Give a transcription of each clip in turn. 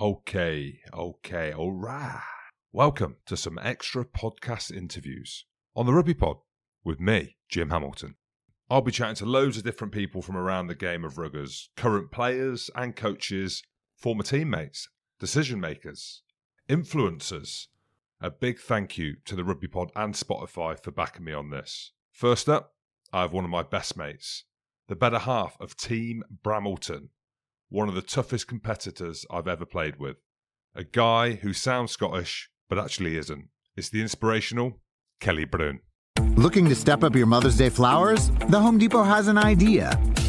Okay, okay, all right. Welcome to some extra podcast interviews on the Rugby Pod with me, Jim Hamilton. I'll be chatting to loads of different people from around the game of ruggers, current players and coaches, former teammates, decision makers, influencers. A big thank you to the Rugby Pod and Spotify for backing me on this. First up, I have one of my best mates, the better half of Team Bramilton, one of the toughest competitors I've ever played with. A guy who sounds Scottish, but actually isn't. It's the inspirational Kelly Brown. Looking to step up your Mother's Day flowers? The Home Depot has an idea.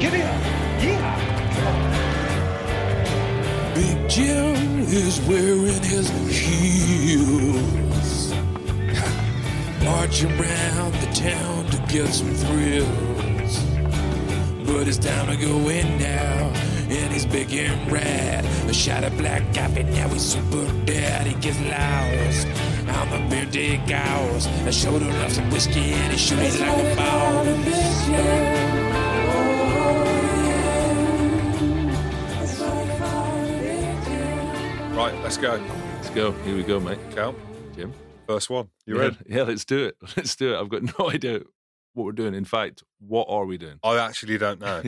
Give it up. Yeah. Big Jim is wearing his heels. Marching around the town to get some thrills. But it's time to go in now. And he's big and red. A shot of black coffee, now he's super dead. He gets lost on the beer dig hours. A shoulder of some whiskey and he shoots like a ball. Right, let's go. Let's go. Here we go, mate. Cal, Jim. first one. You yeah, ready? Yeah, let's do it. Let's do it. I've got no idea what we're doing. In fact, what are we doing? I actually don't know.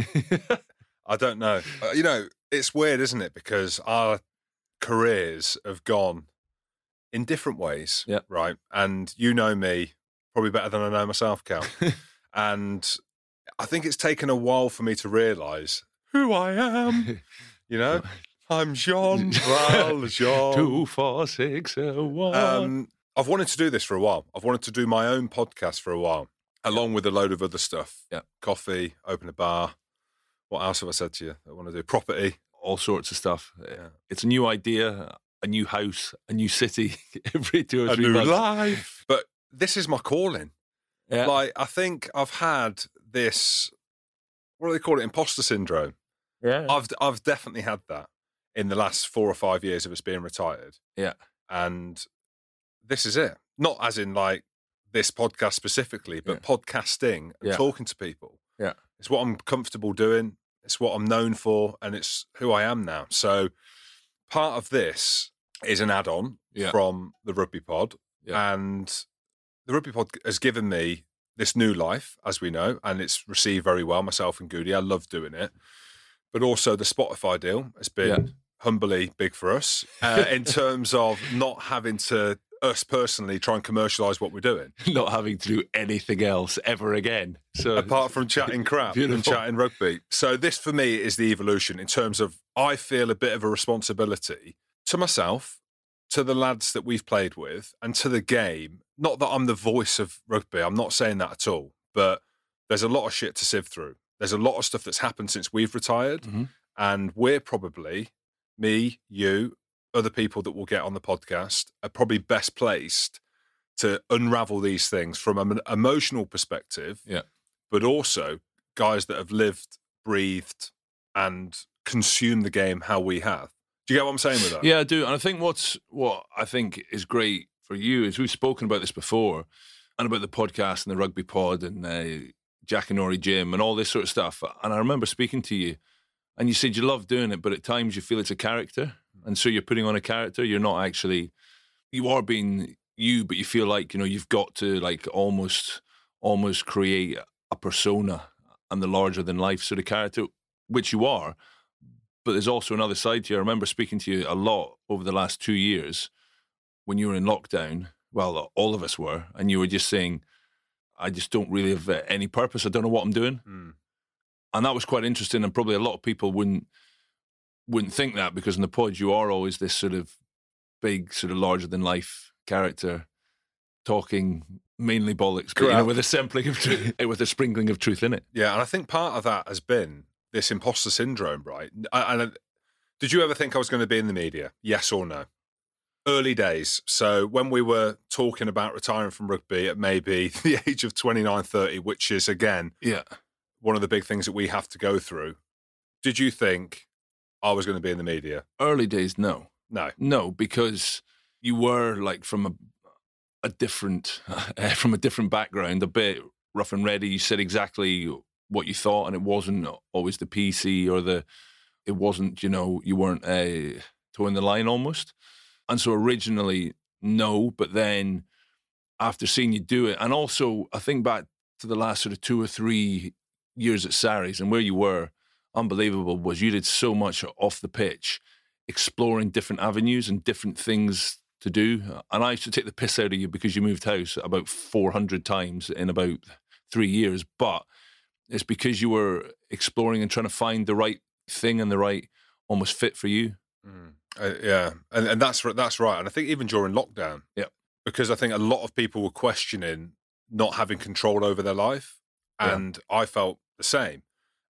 I don't know. Uh, you know, it's weird, isn't it? Because our careers have gone in different ways, Yeah. right? And you know me probably better than I know myself, Cal. and I think it's taken a while for me to realise who I am. You know, I'm Jean Valjean. Two, four, six, uh, one. Um, I've wanted to do this for a while. I've wanted to do my own podcast for a while, along with a load of other stuff. Yeah. Coffee, open a bar. What else have I said to you? I want to do property. All sorts of stuff. Yeah. It's a new idea, a new house, a new city every two or a three new months. life. But this is my calling. Yeah. Like, I think I've had this, what do they call it? Imposter syndrome. yeah. I've, I've definitely had that in the last four or five years of us being retired. Yeah. And this is it. Not as in like this podcast specifically, but podcasting and Yeah. talking to people. Yeah. It's what I'm comfortable doing. It's what I'm known for, and it's who I am now. So part of this is an add-on Yeah. from the Rugby Pod, Yeah. and the Rugby Pod has given me this new life, as we know, and it's received very well. Myself and Goody, I love doing it, but also the Spotify deal has been Yeah. humbly big for us uh, in terms of not having to us personally try and commercialize what we're doing Not having to do anything else ever again. So apart from chatting crap and chatting rugby. So this for me is the evolution in terms of I feel a bit of a responsibility to myself, to the lads that we've played with, and to the game. Not that I'm the voice of rugby. I'm not saying that at all. But there's a lot of shit to sift through. There's a lot of stuff that's happened since we've retired, Mhm. and we're probably me, you, other people that will get on the podcast are probably best placed to unravel these things from an emotional perspective Yeah. but also guys that have lived, breathed, and consumed the game how we have. Do you get what I'm saying with that? Yeah, I do. And I think what's what I think is great for you is we've spoken about this before and about the podcast and the rugby pod and uh, Jackanory Jim and all this sort of stuff. And I remember speaking to you and you said you love doing it, but at times you feel it's a character. Mm-hmm. And so you're putting on a character. You're not actually, you are being you, but you feel like, you know, you've got to like almost, almost create a persona and the larger than life sort of character, which you are. But there's also another side to you. I remember speaking to you a lot over the last two years when you were in lockdown. Well, all of us were, and you were just saying, "I just don't really have uh, any purpose. I don't know what I'm doing." Mm. and that was quite interesting. And probably a lot of people wouldn't wouldn't think that because in the pod you are always this sort of big, sort of larger than life character, talking mainly bollocks, but you know, with a sampling of truth, with a sprinkling of truth in it. Yeah, and I think part of that has been this imposter syndrome, right? I- And I- did you ever think I was going to be in the media? Yes or no? Early days. So when we were talking about retiring from rugby at maybe the age of 29, 30, which is again Yeah, one of the big things that we have to go through, did you think I was going to be in the media? early days, no, No. no, because you were like from a a different from a different background, a bit rough and ready. You said exactly what you thought, and it wasn't always the PC or the. It wasn't, you know, you weren't uh, towing the line almost, and so originally no, but then after seeing you do it, and also I think back to the last sort of two or three years at Sarries and where you were, unbelievable was you did so much off the pitch, exploring different avenues and different things to do. And I used to take the piss out of you because you moved house about 400 times in about three years. But it's because you were exploring and trying to find the right thing and the right almost fit for you. Mm. Uh, yeah, and and that's that's right. And I think even during lockdown, Yeah. because I think a lot of people were questioning not having control over their life, Yeah. and I felt the same.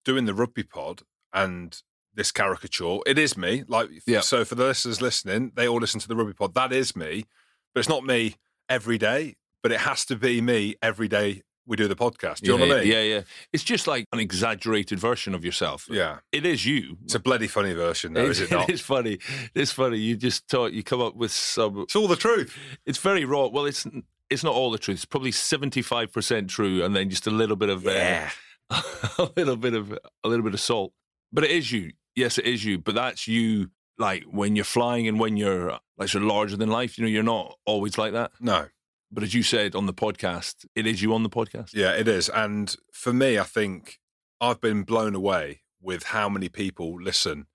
Doing the rugby pod and this caricature, it is me. Like, Yeah. so for the listeners listening, they all listen to the rugby pod. That is me, but it's not me every day. But it has to be me every day we do the podcast. Do you know yeah, what I mean? Yeah, yeah. It's just like an exaggerated version of yourself. yeah. It is you. It's a bloody funny version, though, is it not? It is funny. It's funny. You just thought you come up with some It's all the truth. It's very raw. Well, it's it's not all the truth. It's probably seventy five percent true, and then just a little bit of uh, a little bit of a little bit of salt. But it is you. Yes, it is you. But that's you. Like when you're flying and when you're like sort of larger than life. You know, you're not always like that. No. But as you said on the podcast, it is you on the podcast. Yeah, it is. And for me, I think I've been blown away with how many people listen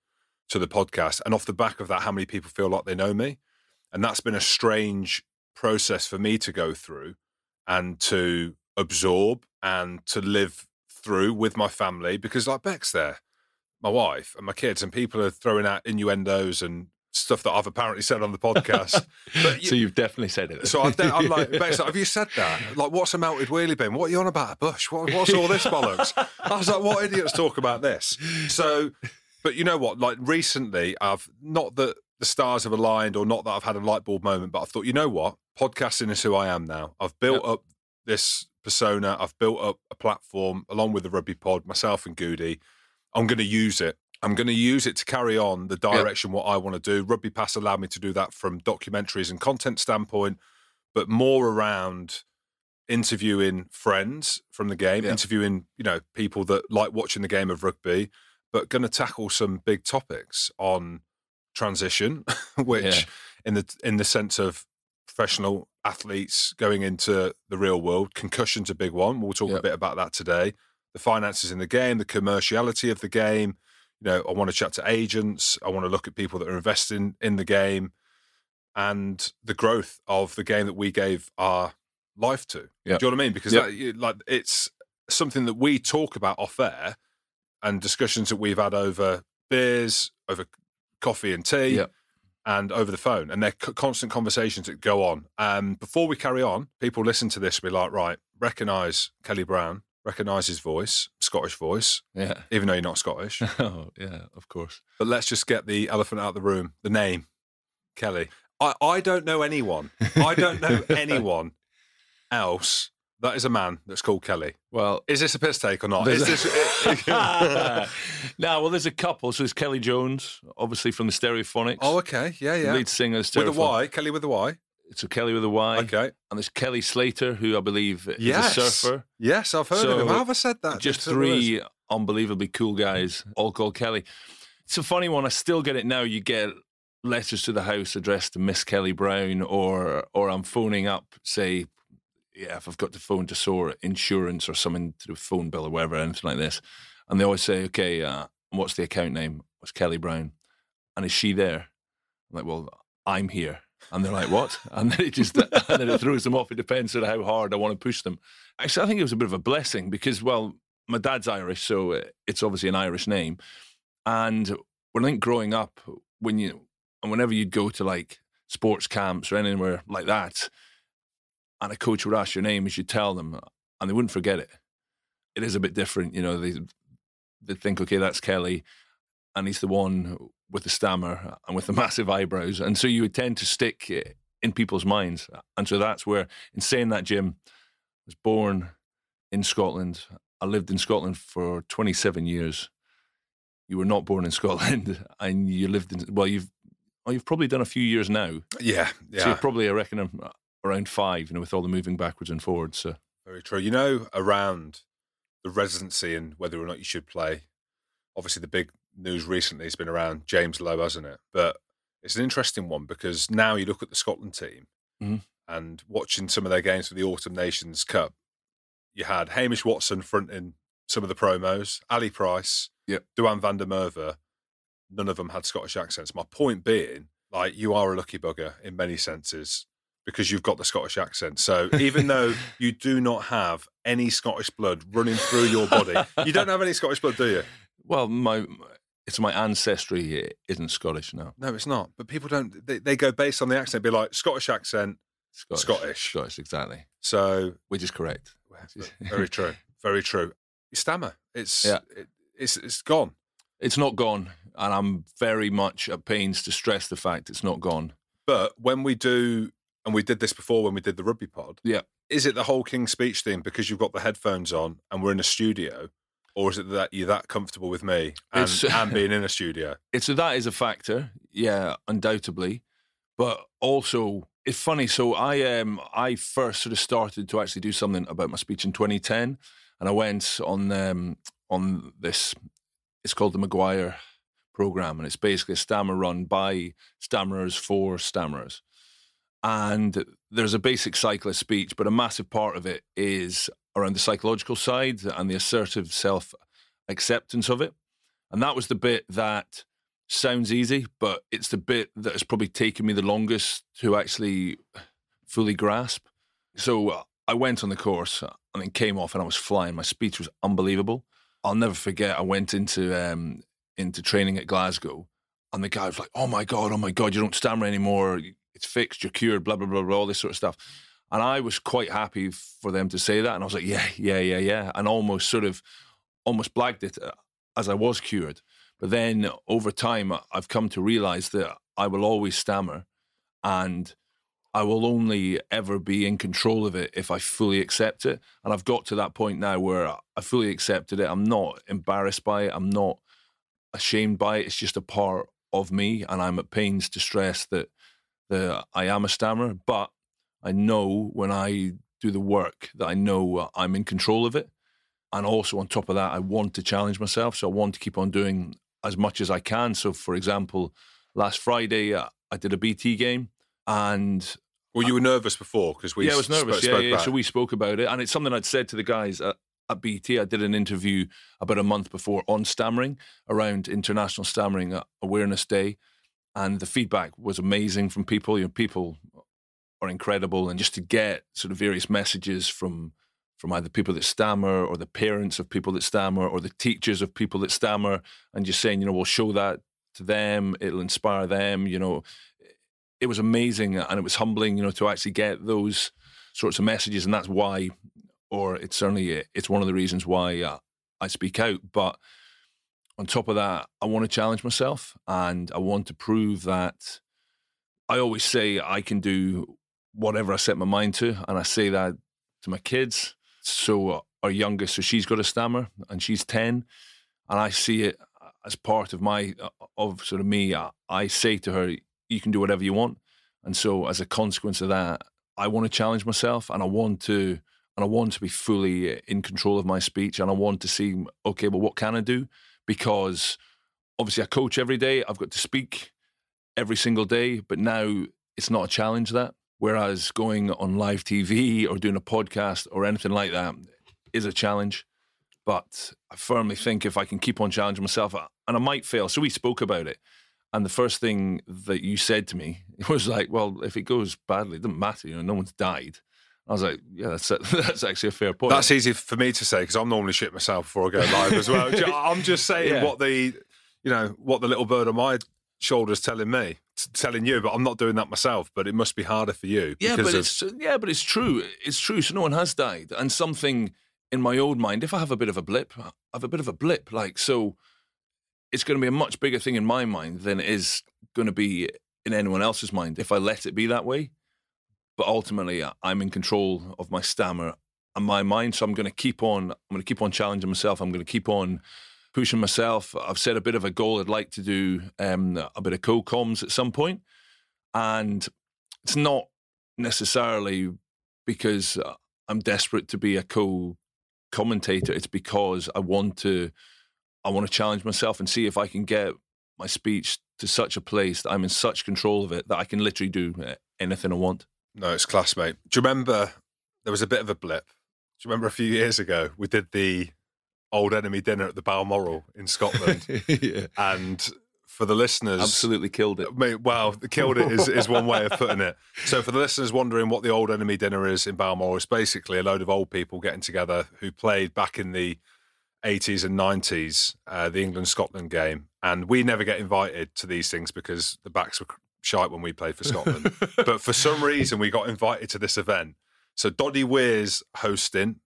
to the podcast. And off the back of that, how many people feel like they know me. And that's been a strange process for me to go through and to absorb and to live through with my family because, like, Beck's there, my wife and my kids, and people are throwing out innuendos and stuff that I've apparently said on the podcast. But you- so you've definitely said it. so I'm, de- I'm like, have you said that? Like, what's a melted wheelie bin? What are you on about? A bush? What, what's all this bollocks? I was like, what idiots talk about this? So, but you know what? Like recently, I've not that the stars have aligned or not that I've had a light bulb moment, but I thought, you know what? Podcasting is who I am now. I've built up this persona. I've built up a platform along with the rugby pod, myself and Goody. I'm going to use it. I'm going to use it to carry on the direction what I want to do. Rugby Pass allowed me to do that from documentaries and content standpoint, but more around interviewing friends from the game, Yeah. interviewing you know people that like watching the game of rugby, but going to tackle some big topics on transition, which Yeah. in the in the sense of professional athletes going into the real world, concussion's a big one. We'll talk a bit about that today. The finances in the game, the commerciality of the game. You know, I want to chat to agents. I want to look at people that are investing in the game and the growth of the game that we gave our life to. Yep. Do you know what I mean? Because Yep. that, like it's something that we talk about off air and discussions that we've had over beers, over coffee and tea, Yep. and over the phone. And they're c- constant conversations that go on. Um, before we carry on, people listen to this and be like, right, recognize Kelly Brown, recognize his voice, Scottish voice, Yeah. even though you're not Scottish. Oh, yeah, of course. but let's just get the elephant out of the room the name, Kelly. I, I don't know anyone. I don't know anyone else that is a man that's called Kelly. Well, Is this a piss take or not? Is this, no, well, there's a couple. So there's Kelly Jones, obviously from the Stereophonics. oh, okay. Yeah, yeah. Lead singer of With a Stereophonics. Y. Kelly with a Y. So Kelly with a Y. Okay. And there's Kelly Slater, who I believe is a surfer. Yes, I've heard of him. How have I said that? Just It's three unbelievably cool guys, all called Kelly. It's a funny one. I still get it now. You get letters to the house addressed to Miss Kelly Brown, or or I'm phoning up, say, yeah, if I've got to phone to sort insurance or something to with phone bill or whatever, anything like this, and they always say, okay, uh, what's the account name? What's Kelly Brown? And is she there? I'm like, well, I'm here. And they're like, what? And then it just and then it throws them off. It depends on how hard I want to push them. Actually, I think it was a bit of a blessing because, well, my dad's Irish, so uh, it's obviously an Irish name. And when I think growing up, when you and whenever you'd go to like sports camps or anywhere like that, and a coach would ask your name, as you tell them, and they wouldn't forget it. It is a bit different, you know. They they think, okay, that's Kelly, and he's the one with the stammer and with the massive eyebrows, and so you would tend to stick in people's minds, and so that's where, in saying that, Jim was born in Scotland. I lived in Scotland for 27 years. You were not born in Scotland, and you lived in well, you've well, you've probably done a few years now. Yeah, yeah. So you're probably, I reckon, um, around five, you know, with all the moving backwards and forwards. So very true. You know, around the residency and whether or not you should play. Obviously, the big news recently has been around James Lowe, hasn't it? But it's an interesting one because now you look at the Scotland team mm-hmm. and watching some of their games for the Autumn Nations Cup, you had Hamish Watson fronting some of the promos, Ali Price, yep. Duhan van der Merwe. None of them had Scottish accents. My point being, like, you are a lucky bugger in many senses because you've got the Scottish accent. So even though you do not have any Scottish blood running through your body, you don't have any Scottish blood, do you? Well, my it's my ancestry isn't Scottish now. No, it's not. But people don't. They, they go based on the accent. Be like Scottish accent, Scottish, Scottish, Scottish, exactly. So which is correct. Very true. Very true. You stammer. It's yeah. It, it's it's gone. It's not gone, and I'm very much at pains to stress the fact it's not gone. But when we do and we did this before when we did the rugby pod. Yeah. Is it the whole King's speech thing because you've got the headphones on and we're in a studio? Or is it that you're that comfortable with me and, and being in a studio? It's that is a factor, yeah, undoubtedly. But also it's funny. So I um I first sort of started to actually do something about my speech in 2010, and I went on um on this. It's called the McGuire program, and it's basically a stammer run by stammerers for stammerers and there's a basic cyclist speech, but a massive part of it is around the psychological side and the assertive self acceptance of it. And that was the bit that sounds easy, but it's the bit that has probably taken me the longest to actually fully grasp. So uh, I went on the course and then came off and I was flying. My speech was unbelievable. I'll never forget. I went into um, into training at Glasgow, and the guy was like, "Oh my god, oh my god, you don't stammer anymore it's fixed, you're cured, blah, blah, blah, blah, all this sort of stuff. And I was quite happy for them to say that. And I was like, yeah, yeah, yeah, yeah. And almost sort of almost blagged it uh, as I was cured. But then over time, I've come to realize that I will always stammer and I will only ever be in control of it if I fully accept it. And I've got to that point now where I fully accepted it. I'm not embarrassed by it. I'm not ashamed by it. It's just a part of me. And I'm at pains to stress that that I am a stammerer, but I know when I do the work that I know I'm in control of it. And also on top of that, I want to challenge myself. So I want to keep on doing as much as I can. So, for example, last Friday, uh, I did a BT game and. Well, you were nervous before because we yeah, I was nervous. Spoke, yeah, yeah. So we spoke about it, and it's something I'd said to the guys at, at BT. I did an interview about a month before on stammering around International Stammering Awareness Day, and the feedback was amazing from people. You know, people are incredible, and just to get sort of various messages from from either people that stammer or the parents of people that stammer or the teachers of people that stammer, and just saying, you know, we'll show that to them, it'll inspire them. You know, it was amazing and it was humbling, you know, to actually get those sorts of messages, and that's why, or it's certainly it's one of the reasons why uh, I speak out, but on top of that, I want to challenge myself and I want to prove that I always say I can do whatever I set my mind to. And I say that to my kids. So, uh, our youngest, so she's got a stammer and she's 10. And I see it as part of my, uh, of sort of me. I say to her, you can do whatever you want. And so, as a consequence of that, I want to challenge myself and I want to. And I want to be fully in control of my speech, and I want to see, okay, well, what can I do? Because obviously I coach every day. I've got to speak every single day, but now it's not a challenge that. Whereas going on live TV or doing a podcast or anything like that is a challenge. But I firmly think if I can keep on challenging myself, and I might fail. So we spoke about it. And the first thing that you said to me was like, "Well, if it goes badly, it doesn't matter. You know, no one's died." I was like, "Yeah, that's that's actually a fair point." That's easy for me to say because I'm normally shit myself before I go live as well. I'm just saying Yeah. what the, you know, what the little bird on my shoulder is telling me, t- telling you, but I'm not doing that myself. But it must be harder for you. Yeah, but of- it's yeah, but it's true. It's true. So no one has died, and something in my old mind. If I have a bit of a blip, I have a bit of a blip. Like so, it's going to be a much bigger thing in my mind than it is going to be in anyone else's mind if I let it be that way. But ultimately, I'm in control of my stammer and my mind, so I'm going to keep on. I'm going to keep on challenging myself. I'm going to keep on pushing myself. I've set a bit of a goal. I'd like to do um, a bit of co-coms at some point, and it's not necessarily because uh, I'm desperate to be a co-commentator. It's because I want to, I want to challenge myself and see if I can get my speech to such a place that I'm in such control of it that I can literally do uh, anything I want. No, it's class, mate. Do you remember there was a bit of a blip? Do you remember a few years ago we did the old enemy dinner at the Balmoral in Scotland, yeah. and for the listeners, Absolutely killed it. Mate, well, killed it is, is one way of putting it. So, for the listeners wondering what the old enemy dinner is in Balmoral, it's basically a load of old people getting together who played back in the 80s and 90s, uh, the England Scotland game. And we never get invited to these things because the backs were shite when we played for Scotland. but for some reason, we got invited to this event. So, Doddie Weir's hosting.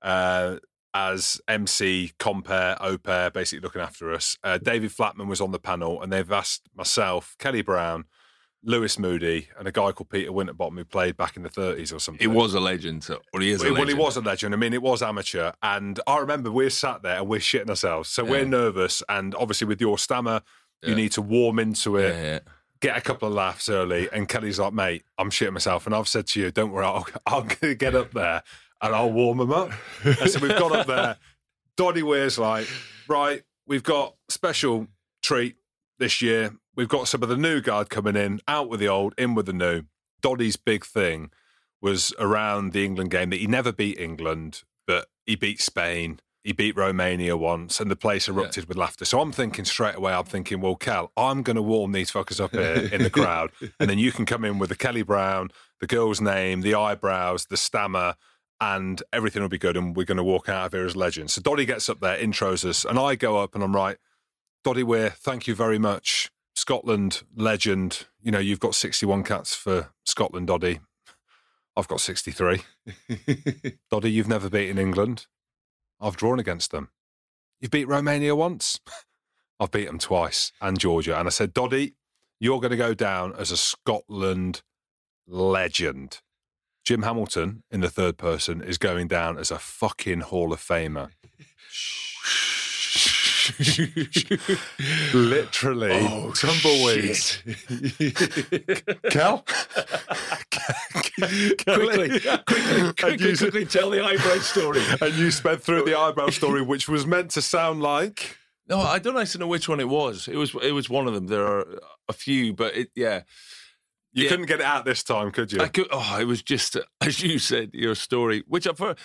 Uh, as MC, compare, au pair, basically looking after us. Uh, David Flatman was on the panel, and they've asked myself, Kelly Brown, Lewis Moody, and a guy called Peter Winterbottom who played back in the 30s or something. He was a legend, or he is a Well, he was a legend. I mean, it was amateur. And I remember we're sat there and we're shitting ourselves. So we're nervous. And obviously, with your stammer, you need to warm into it, Yeah, yeah. Get a couple of laughs early. And Kelly's like, mate, I'm shitting myself. And I've said to you, don't worry, I'll, to get up there and I'll warm them up. And so we've got up there. Doddie Weir's like, right, we've got special treat this year. We've got some of the new guard coming in, out with the old, in with the new. Doddie's big thing was around the England game that he never beat England, but he beat Spain. He beat Romania once, and the place erupted with laughter. So I'm thinking straight away, I'm thinking, well, Cal, I'm going to warm these fuckers up here in the crowd, and then you can come in with the Kelly Brown, the girl's name, the eyebrows, the stammer, and everything will be good, and we're going to walk out of here as legends. So Doddie gets up there, intros us, and I go up and I'm right, Doddie Weir, thank you very much. Scotland legend. You know, you've got 61 cats for Scotland, Doddie. I've got 63. Doddie, you've never beaten England. I've drawn against them. You've beat Romania once. I've beat them twice and Georgia. And I said, Doddie, you're going to go down as a Scotland legend. Jim Hamilton in the third person is going down as a fucking Hall of Famer. Literally, Oh, tumbleweeds. Cal? quickly, quickly, quickly, quickly tell the eyebrow story. And you sped through the eyebrow story, which was meant to sound like. No, I don't actually know which one it was. It was it was one of them. There are a few, but it, yeah, You Yeah. couldn't get it out this time, could you? I could. Oh, it was just as you said your story, which I've heard.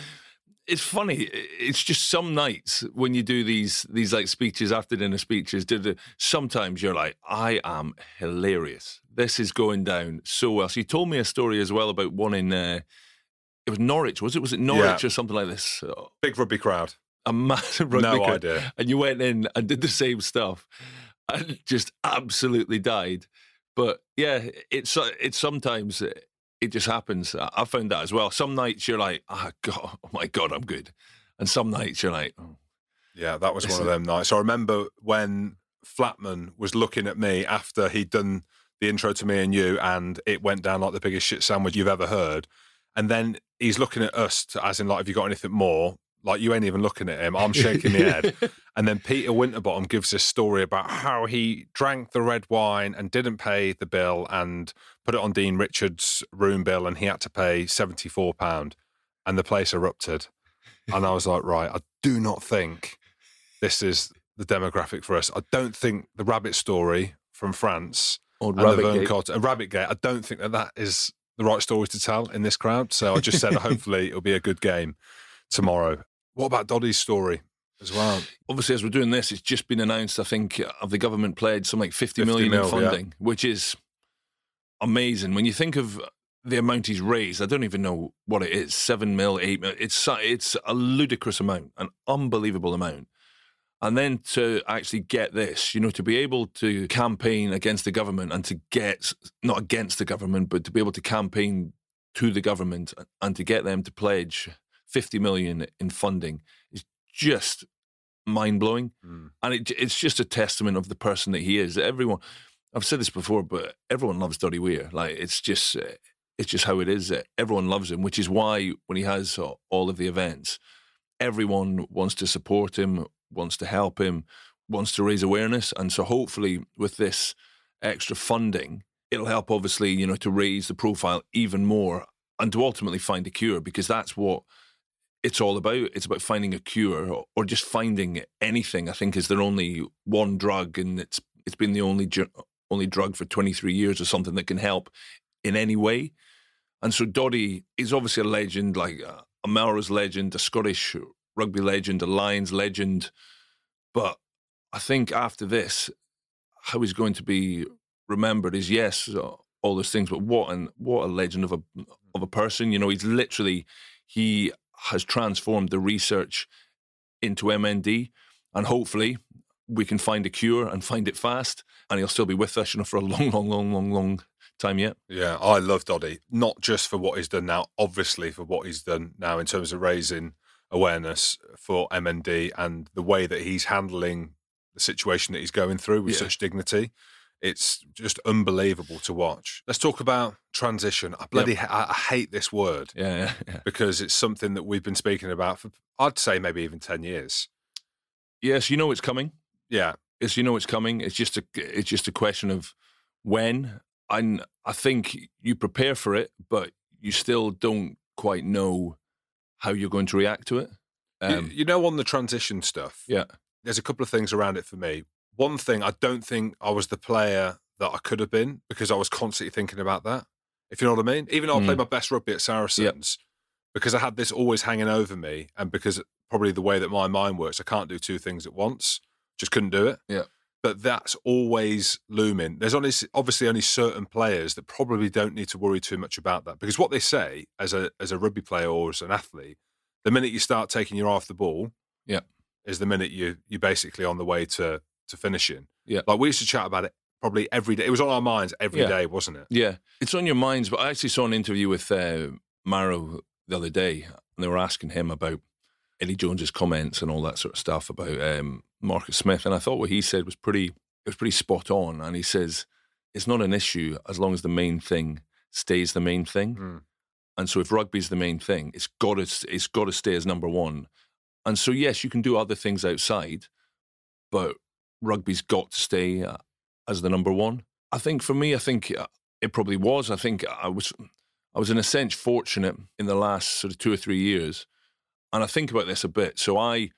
It's funny. It's just some nights when you do these these like speeches after dinner speeches. Sometimes you're like, I am hilarious. This is going down so well. So you told me a story as well about one in. Uh, it was Norwich, was it? Was it Norwich Yeah. or something like this? Big rugby crowd. A massive rugby No crowd. idea. And you went in and did the same stuff, and just absolutely died. But yeah, it's uh, it's sometimes uh, it just happens. I I found that as well. Some nights you're like, oh god, oh my god, I'm good, and some nights you're like, oh, Yeah, that was one of them nights. I remember when Flatman was looking at me after he'd done the intro to me and you, and it went down like the biggest shit sandwich you've ever heard. And then he's looking at us, to, as in, like, have you got anything more? Like, you ain't even looking at him. I'm shaking the head. And then Peter Winterbottom gives this story about how he drank the red wine and didn't pay the bill and put it on Dean Richards' room bill, and he had to pay £74. And the place erupted. And I was like, right, I do not think this is the demographic for us. I don't think the rabbit story from France old and the rabbit Vern gate. Cott, a rabbit gate. I don't think that that is the right story to tell in this crowd. So I just said, hopefully, it'll be a good game tomorrow. What about Doddie's story? as well. Obviously, as we're doing this, it's just been announced. I think uh, of the government pledged something like 50 50 million mil, in funding, which is amazing. When you think of the amount he's raised, I don't even know what it is seven mil, eight mil. It's it's a ludicrous amount, an unbelievable amount. And then to actually get this, you know, to be able to campaign against the government and to get, not against the government, but to be able to campaign to the government and to get them to pledge 50 million in funding is just mind blowing. Mm. And it, it's just a testament of the person that he is. Everyone, I've said this before, but everyone loves Doddie Weir. Like it's just, uh, it's just how it is. Everyone loves him, which is why when he has all of the events, everyone wants to support him, wants to help him, wants to raise awareness. And so hopefully with this extra funding, it'll help obviously, you know, to raise the profile even more and to ultimately find a cure because that's what it's all about. It's about finding a cure or, or just finding anything. I think is there only one drug and it's it's been the only only drug for 23 years or something that can help in any way. And so Doddie is obviously a legend, like uh, a Melrose legend, a Scottish rugby legend, a Lions legend. But I think after this, how he's going to be remembered is yes, uh, all those things, but what an what a legend of a of a person. You know, he's literally he has transformed the research into MND, and hopefully we can find a cure and find it fast, and he'll still be with us, you know, for a long, long, long, long, long time yet. Yeah, I love Doddie, not just for what he's done now, obviously for what he's done now in terms of raising awareness for MND and the way that he's handling the situation that he's going through with Yeah. such dignity. It's just unbelievable to watch. Let's talk about transition. I bloody ha- I hate this word Yeah, yeah, yeah. because it's something that we've been speaking about for I'd say maybe even 10 years. Yes, you know it's coming. Yeah. It's you know it's coming. It's just a it's just a question of when. And I think you prepare for it, but you still don't quite know how you're going to react to it. You- Um, you know on the transition stuff. yeah, there's a couple of things around it for me. One thing, I don't think I was the player that I could have been because I was constantly thinking about that. If you know what I mean. Even though I played my best rugby at Saracens, because I had this always hanging over me, and because probably the way that my mind works, I can't do two things at once. Just couldn't do it. Yeah. But that's always looming. There's only obviously only certain players that probably don't need to worry too much about that because what they say as a as a rugby player or as an athlete, the minute you start taking your eye off the ball, Yeah. is the minute you you're basically on the way to to finishing. Yeah. Like we used to chat about it probably every day. It was on our minds every day, Yeah. wasn't it? yeah. It's on your minds. But I actually saw an interview with uh, Maro the other day, and they were asking him about Eddie Jones's comments and all that sort of stuff about um, Marcus Smith, and I thought what he said was pretty it was pretty spot on. And he says it's not an issue as long as the main thing stays the main thing. Mm. And so if rugby's the main thing, it's got to it's got to stay as number one. And so yes, you can do other things outside, but rugby's got to stay uh, as the number one. I think for me, I think uh, it probably was. I think I was I was in a sense fortunate in the last sort of two or three years, and I think about this a bit. So I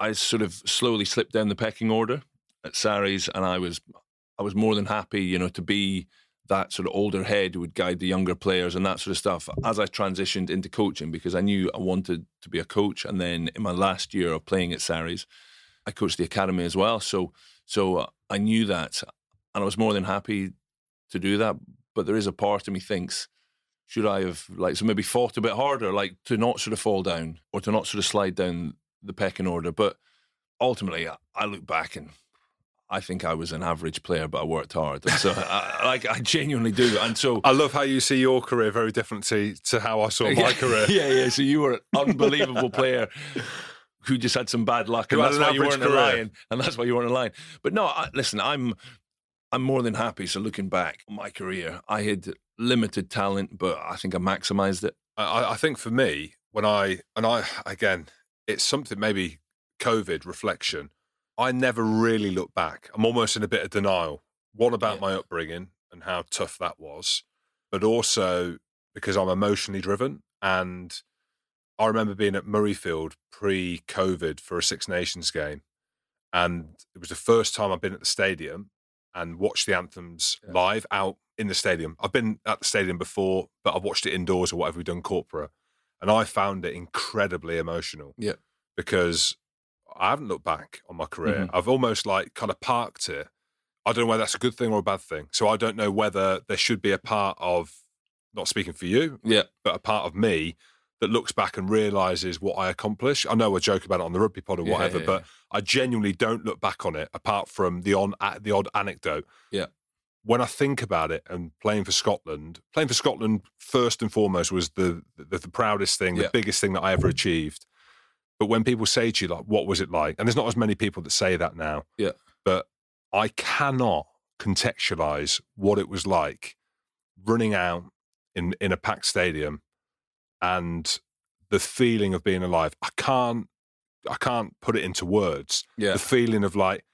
I sort of slowly slipped down the pecking order at Sarries, and I was I was more than happy, you know, to be that sort of older head who would guide the younger players and that sort of stuff as I transitioned into coaching because I knew I wanted to be a coach. And then in my last year of playing at Sarries, I coached the academy as well. So so uh, I knew that, and I was more than happy to do that. But there is a part of me thinks, should I have like so maybe fought a bit harder, like to not sort of fall down or to not sort of slide down the pecking order. But ultimately, I, look back and I think I was an average player, but I worked hard. And so, I, like, I genuinely do. And so, I love how you see your career very different to, to how I saw my career. yeah, yeah. So you were an unbelievable player who just had some bad luck, and that's an why you weren't a lion, and that's why you weren't a lion. But no, I, listen, I'm I'm more than happy. So looking back on my career, I had limited talent, but I think I maximised it. I, I think for me, when I and I again, it's something maybe COVID reflection. I never really look back. I'm almost in a bit of denial. One about Yeah. my upbringing and how tough that was, but also because I'm emotionally driven. And I remember being at Murrayfield pre-COVID for a Six Nations game, and it was the first time I've been at the stadium and watched the anthems Yeah. live out in the stadium. I've been at the stadium before, but I've watched it indoors or whatever we've done corporate, and I found it incredibly emotional. Yeah. because I haven't looked back on my career. Mhm. I've almost like kind of parked it. I don't know whether that's a good thing or a bad thing. So I don't know whether there should be a part of, not speaking for you, Yeah. but a part of me that looks back and realizes what I accomplished. I know I joke about it on the rugby pod or Yeah, whatever, yeah, but I genuinely don't look back on it apart from the on the odd anecdote. Yeah. When I think about it and playing for Scotland, playing for Scotland first and foremost was the the, the proudest thing, the biggest thing that I ever achieved. But when people say to you like, "What was it like?" and there's not as many people that say that now. Yeah. But I cannot contextualize what it was like running out in in a packed stadium and the feeling of being alive. I can't I can't put it into words. Yeah. The feeling of like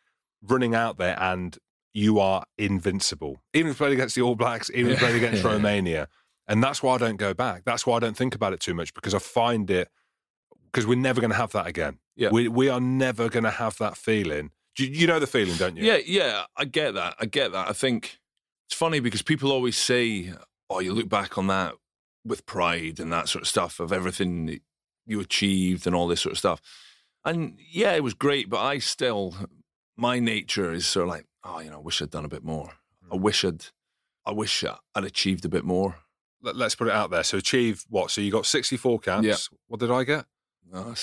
running out there and you are invincible. Even if you played against the All Blacks, even if you played against Romania. And that's why I don't go back. That's why I don't think about it too much because I find it because we're never going to have that again. Yeah. We we are never going to have that feeling. You, you know the feeling, don't you? Yeah, yeah, I get that. I get that. I think it's funny because people always say, "Oh, you look back on that with pride and that sort of stuff of everything you achieved and all this sort of stuff." And yeah, it was great, but I still, my nature is sort of like, "Oh, you know, I wish I'd done a bit more. I Hmm. wish I'd, I wish I'd achieved a bit more." Let, us put it out there. So achieve what? So you got 64 caps. Yeah. What did I get? No,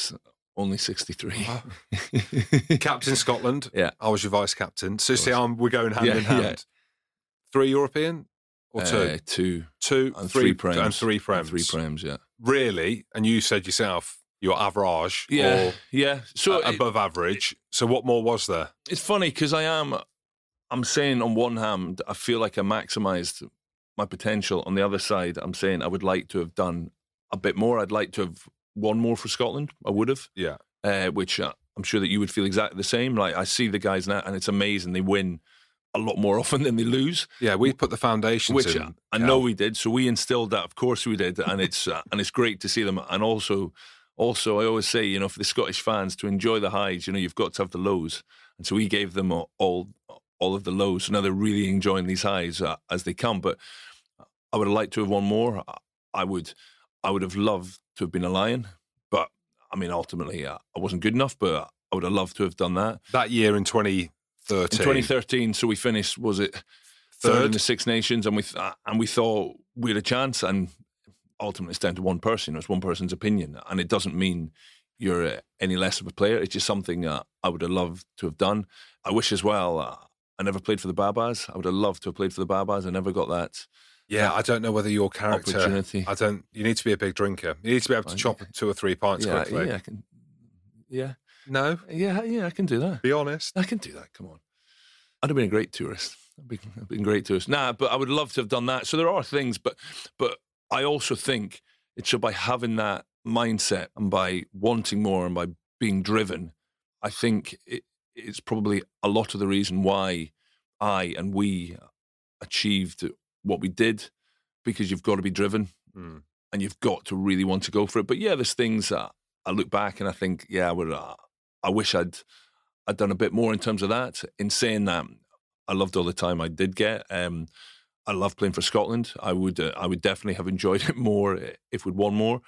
only sixty-three. Captain Scotland. Yeah. I was your vice captain. So see. I'm, we're going hand Yeah, in hand. yeah. Three European or two? Uh, two two, and three, three prems and three And. Three prems, yeah. Really? And you said yourself you're average Yeah, or yeah. So it- above average. So what more was there? it's funny because I am, I'm saying on one hand, I feel like I maximised my potential. On the other side, I'm saying I would like to have done a bit more. I'd like to have won more for Scotland. I would have, Yeah. uh, which uh, I'm sure that you would feel exactly the same. Like I see the guys now, and it's amazing. They win a lot more often than they lose, Yeah, we put the foundations which in. I, I Cal. know we did. So we instilled that. Of course we did, and it's uh, and it's great to see them. And also, also I always say, you know, for the Scottish fans to enjoy the highs, you know, you've got to have the lows. And so we gave them all all, of the lows. So now they're really enjoying these highs uh, as they come. But I would have liked to have won more. I- would, I would have loved to have been a lion. But I mean, ultimately, uh, I wasn't good enough. But I would have loved to have done that. that year in 2013. In 2013, so we finished. Was it third, Third. in the Six Nations? And we th- and we thought we had a chance. And ultimately, it's down to one person. It's one person's opinion, and it doesn't mean you're uh, any less of a player. It's just something uh, I would have loved to have done. I wish as well. Uh, I never played for the Baa-Baas. I would have loved to have played for the Baa-Baas. I never got that Yeah, I don't know whether your character. opportunity. I don't. You need to be a big drinker. You need to be able to chop two or three pints yeah, quickly. yeah, I can. Yeah, No, yeah, yeah. I can do that. be honest. I can do that. Come on. I'd have been a great tourist. I'd been, been great tourist. Nah, but I would love to have done that. So there are things, but but I also think it's so by having that mindset and by wanting more and by being driven, I think it, it's probably a lot of the reason why I and we achieved what we did because you've got to be driven Mm. and you've got to really want to go for it. But yeah, there's things that I look back and I think, yeah, I would. Uh, I wish I'd I'd done a bit more in terms of that. In saying that, I loved all the time I did get. Um, I love playing for Scotland. I would uh, I would definitely have enjoyed it more if we'd won more.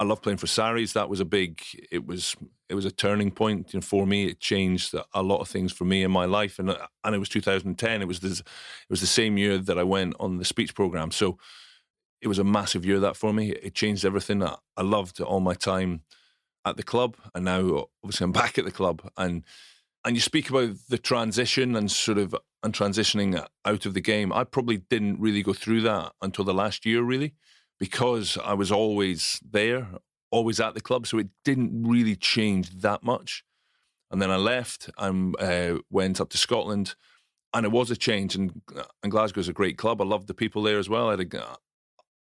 I love playing for Sarries. That was a big. It was it was a turning point you know, for me. It changed a lot of things for me in my life, and uh, and it was 2010. It was this, it was the same year that I went on the speech program. So it was a massive year that for me. It changed everything. I I loved all my time at the club, and now obviously I'm back at the club. And and you speak about the transition and sort of and transitioning out of the game. I probably didn't really go through that until the last year, really, because I was always there, always at the club. So it didn't really change that much. And then I left and uh, went up to Scotland, and it was a change. And, and Glasgow's a great club. I loved the people there as well. I had a,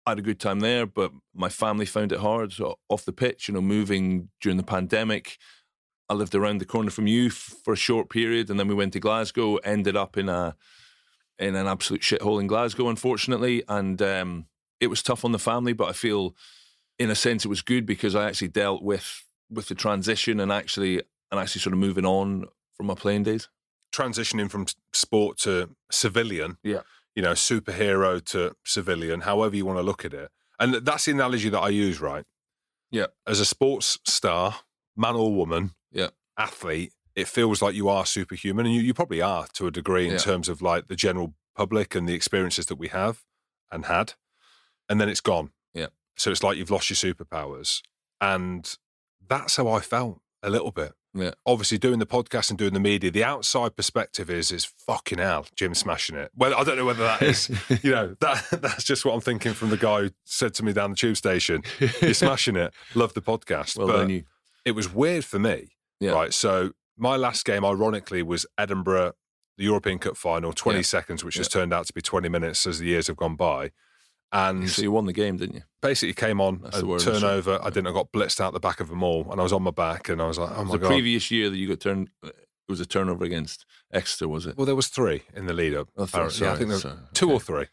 I had a good time there, but my family found it hard so off the pitch. You know, moving during the pandemic. I lived around the corner from you f- for a short period, and then we went to Glasgow. Ended up in a in an absolute shithole in Glasgow, unfortunately, and um, it was tough on the family. But I feel, in a sense, it was good because I actually dealt with with the transition and actually and actually sort of moving on from my playing days. Transitioning from sport to civilian. Yeah. You know, superhero to civilian, however you want to look at it. And that's the analogy that I use, right? Yeah. As a sports star, man or woman, Yeah. athlete, it feels like you are superhuman, and you, you probably are to a degree in Yeah. terms of like the general public and the experiences that we have and had, and then it's gone. Yeah. So it's like you've lost your superpowers, and that's how I felt a little bit. Yeah. Obviously, doing the podcast and doing the media, the outside perspective is is fucking hell, Jim smashing it. Well, I don't know whether that is, you know, that that's just what I'm thinking from the guy who said to me down the tube station, "You're smashing it. Love the podcast." Well but you. it was weird for me, Yeah. right? So my last game, ironically, was Edinburgh, the European Cup final, 20 Yeah. seconds, which has turned out to be 20 minutes as the years have gone by. And So you won the game, didn't you? basically came on That's a turnover. I didn't. I got blitzed out the back of them all, and I was on my back, and I was like, "Oh my the god!" The previous year that you got turned, it was a turnover against Exeter, was it? Well, there was three in the lead up. Oh, apparently. yeah, I sorry, think there were sorry. two Okay. or three.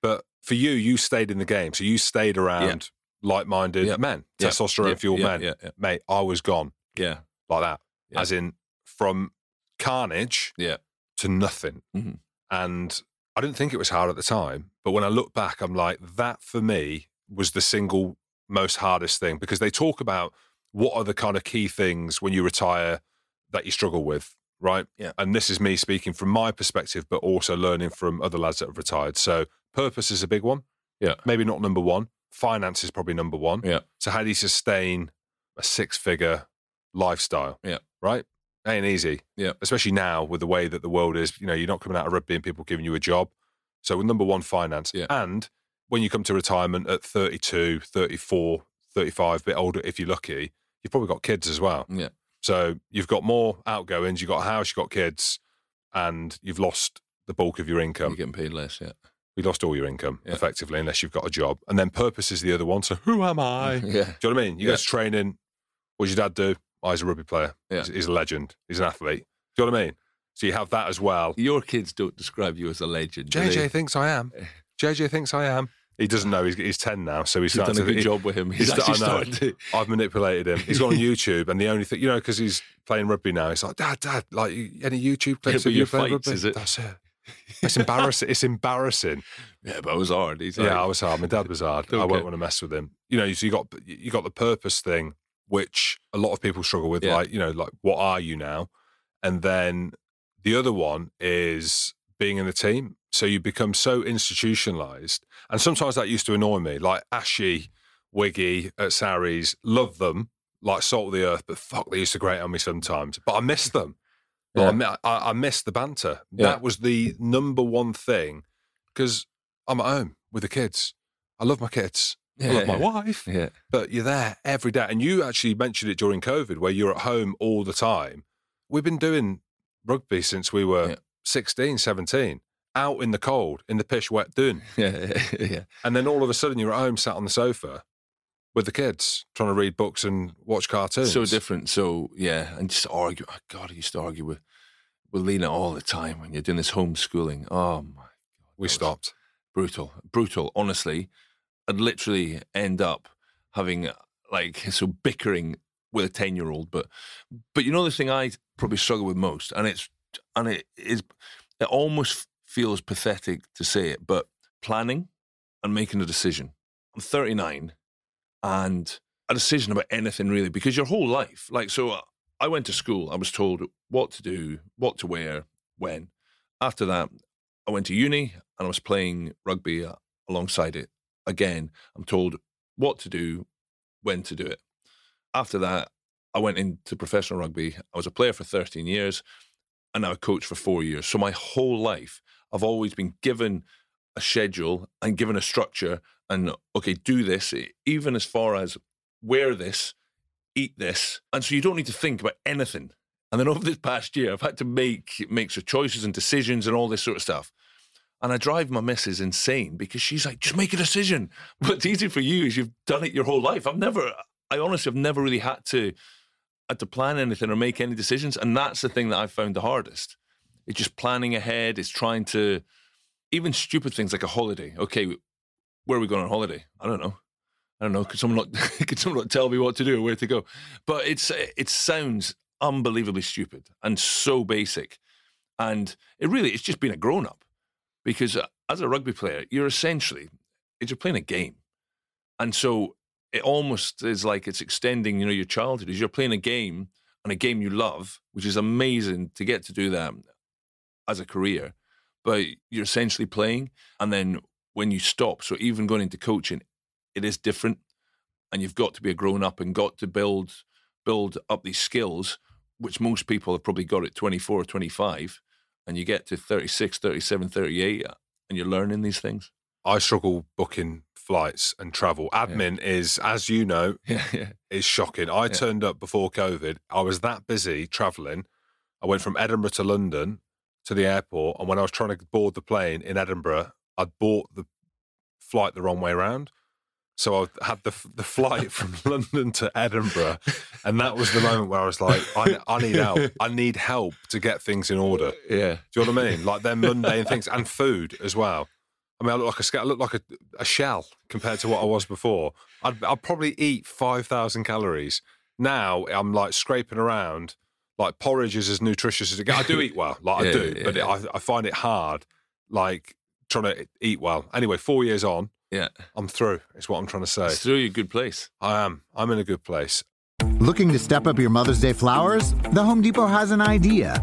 But for you, you stayed in the game, so you stayed around like-minded Yeah. men, Yeah. testosterone Yeah, fueled yeah, men. Yeah, yeah, Mate, I was gone yeah, like that, Yeah. as in from carnage yeah. to nothing. Mhm. And I didn't think it was hard at the time, but when I look back, I'm like, that for me was the single most hardest thing because they talk about what are the kind of key things when you retire that you struggle with, right? Yeah. And this is me speaking from my perspective, but also learning from other lads that have retired. So purpose is a big one. Yeah. Maybe not number one. Finance is probably number one. Yeah. So how do you sustain a six figure lifestyle? Yeah. Right? Ain't easy. Yeah. Especially now with the way that the world is, you know, you're not coming out of rugby and people giving you a job. So number one, finance. Yeah. And when you come to retirement at 32, 34, 35, a bit older, if you're lucky, you've probably got kids as well. Yeah. So you've got more outgoings, you've got a house, you've got kids, and you've lost the bulk of your income. You're getting paid less, yeah. You lost all your income Yeah. effectively, unless you've got a job. And then purpose is the other one. So who am I? yeah. Do you know what I mean? You Yeah. go to training. What does your dad do? Oh, he's a rugby player. Yeah. He's, he's a legend. He's an athlete. Do you know what I mean? So you have that as well. Your kids don't describe you as a legend. JJ thinks I am. Eh. JJ thinks I am. He doesn't know. He's, he's 10 now. So he's You've done a good he- job with him. He's, he's- actually I know. started to. I've manipulated him. He's gone on YouTube, and the only thing, you know, because he's playing rugby now, he's like, Dad, Dad, like any YouTube clips of you your playing rugby? is it? That's it. It's embarrassing. it's embarrassing. Yeah, but it was hard. He's like, yeah, I was hard. My dad was hard. I won't want to mess with him. You know, so you got you got the purpose thing, which a lot of people struggle with. Yeah. Like, you know, like what are you now? And then the other one is being in the team. So you become so institutionalized, and sometimes that used to annoy me. Like Ashy, Wiggy at Sarries, love them like salt of the earth, but fuck, they used to grate on me sometimes. But I miss them. Like, Yeah. I, mi- I, I miss the banter. Yeah. That was the number one thing because I'm at home with the kids. I love my kids. I love my wife, Yeah. but you're there every day. And you actually mentioned it during COVID where you're at home all the time. We've been doing rugby since we were Yeah. 16, 17, out in the cold, in the pish wet dune. Yeah. yeah. yeah. And then all of a sudden you're at home sat on the sofa with the kids trying to read books and watch cartoons. So different. So yeah, and just argue. Oh, God, I used to argue with with Lena all the time when you're doing this homeschooling. Oh my, God. We stopped. brutal, brutal. Honestly, I'd literally end up having like so bickering with a ten year old. But but you know the thing I probably struggle with most, and it's and it is it almost feels pathetic to say it, but planning and making a decision. I'm 39 and a decision about anything really because your whole life like so uh, i went to school i was told what to do what to wear when after that i went to uni and i was playing rugby uh, alongside it again i'm told what to do when to do it. After that i went into professional rugby. I was a player for 13 years and now a coach for four years. So my whole life i've always been given a schedule and given a structure and okay do this even as far as wear this eat this and so you don't need to think about anything. And then over this past year i've had to make make some choices and decisions and all this sort of stuff and i drive my missus insane because she's like just make a decision what's easy for you is you've done it your whole life i've never i honestly have never really had to had to plan anything or make any decisions and that's the thing that i've found the hardest it's just planning ahead it's trying to even stupid things like a holiday okay where are we going on holiday? I don't know. I don't know. Could someone not could someone not tell me what to do or where to go? But it's it sounds unbelievably stupid and so basic, and it really it's just being a grown up, because uh, as a rugby player you're essentially you're playing a game, and so it almost is like it's extending you know your childhood. Is you're playing a game and a game you love, which is amazing to get to do that as a career, but you're essentially playing. And then when you stop, so even going into coaching, it is different. And you've got to be a grown up and got to build build up these skills, which most people have probably got at 24 or 25. And you get to 36, 37, 38, uh, and you're learning these things. I struggle booking flights and travel. Admin is, as you know, Yeah, yeah. is shocking. I Yeah. turned up before COVID. I was that busy traveling. I went from Edinburgh to London to the airport, and when I was trying to board the plane in Edinburgh, I'd bought the flight the wrong way around. So I had the the flight from London to Edinburgh, and that was the moment where I was like, I, I need help. I need help to get things in order. Yeah. Do you know what I mean? Like them mundane things and food as well. I mean, I look like a I look like a, a shell compared to what I was before. I'd, I'd probably eat five thousand calories. Now I'm like scraping around. Like porridge is as nutritious as it gets. I do eat well, like I do, yeah, but yeah. I, I find it hard, like trying to eat well. Anyway, four years on, Yeah. I'm through. Is what I'm trying to say. It's really a good place. I am. I'm in a good place. Looking to step up your Mother's Day flowers? The Home Depot has an idea.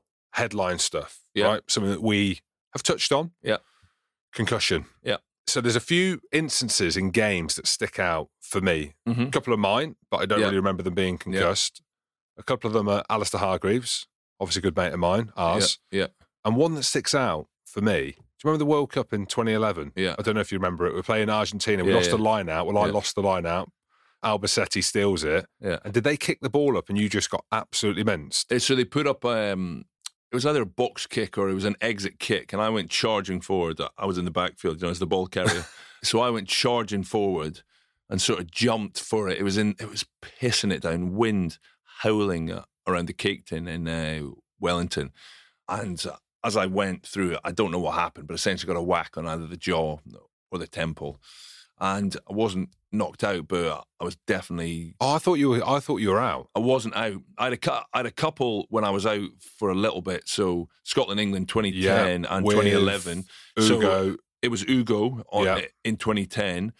headline stuff, Yeah. right? Something that we have touched on. Yeah. Concussion. Yeah. So there's a few instances in games that stick out for me. Mhm. A couple of mine, but I don't Yeah. really remember them being concussed. A couple of them are Alistair Hargreaves, obviously a good mate of mine, ours. Yeah. And one that sticks out for me. Do you remember the World Cup in 2011? Yeah. I don't know if you remember it. We were playing Argentina. We Yeah, lost yeah. the line out. Well, I Yeah. lost the line out. Albacete steals it. Yeah. And did they kick the ball up and you just got absolutely minced? So they put up um it was either a box kick or it was an exit kick, and I went charging forward. I was in the backfield, you know, as the ball carrier. so I went charging forward and sort of jumped for it. It was in, it was pissing it down, wind howling around the cake tin in uh, Wellington, and as I went through, I don't know what happened, but essentially got a whack on either the jaw or the temple, and I wasn't knocked out, but I was definitely Oh, I thought you were. I thought you were out. I wasn't out. I had a I had a couple when I was out for a little bit. So Scotland, England, 2010 and with 2011. So Ugo. it was Ugo on, Yeah. in 2010.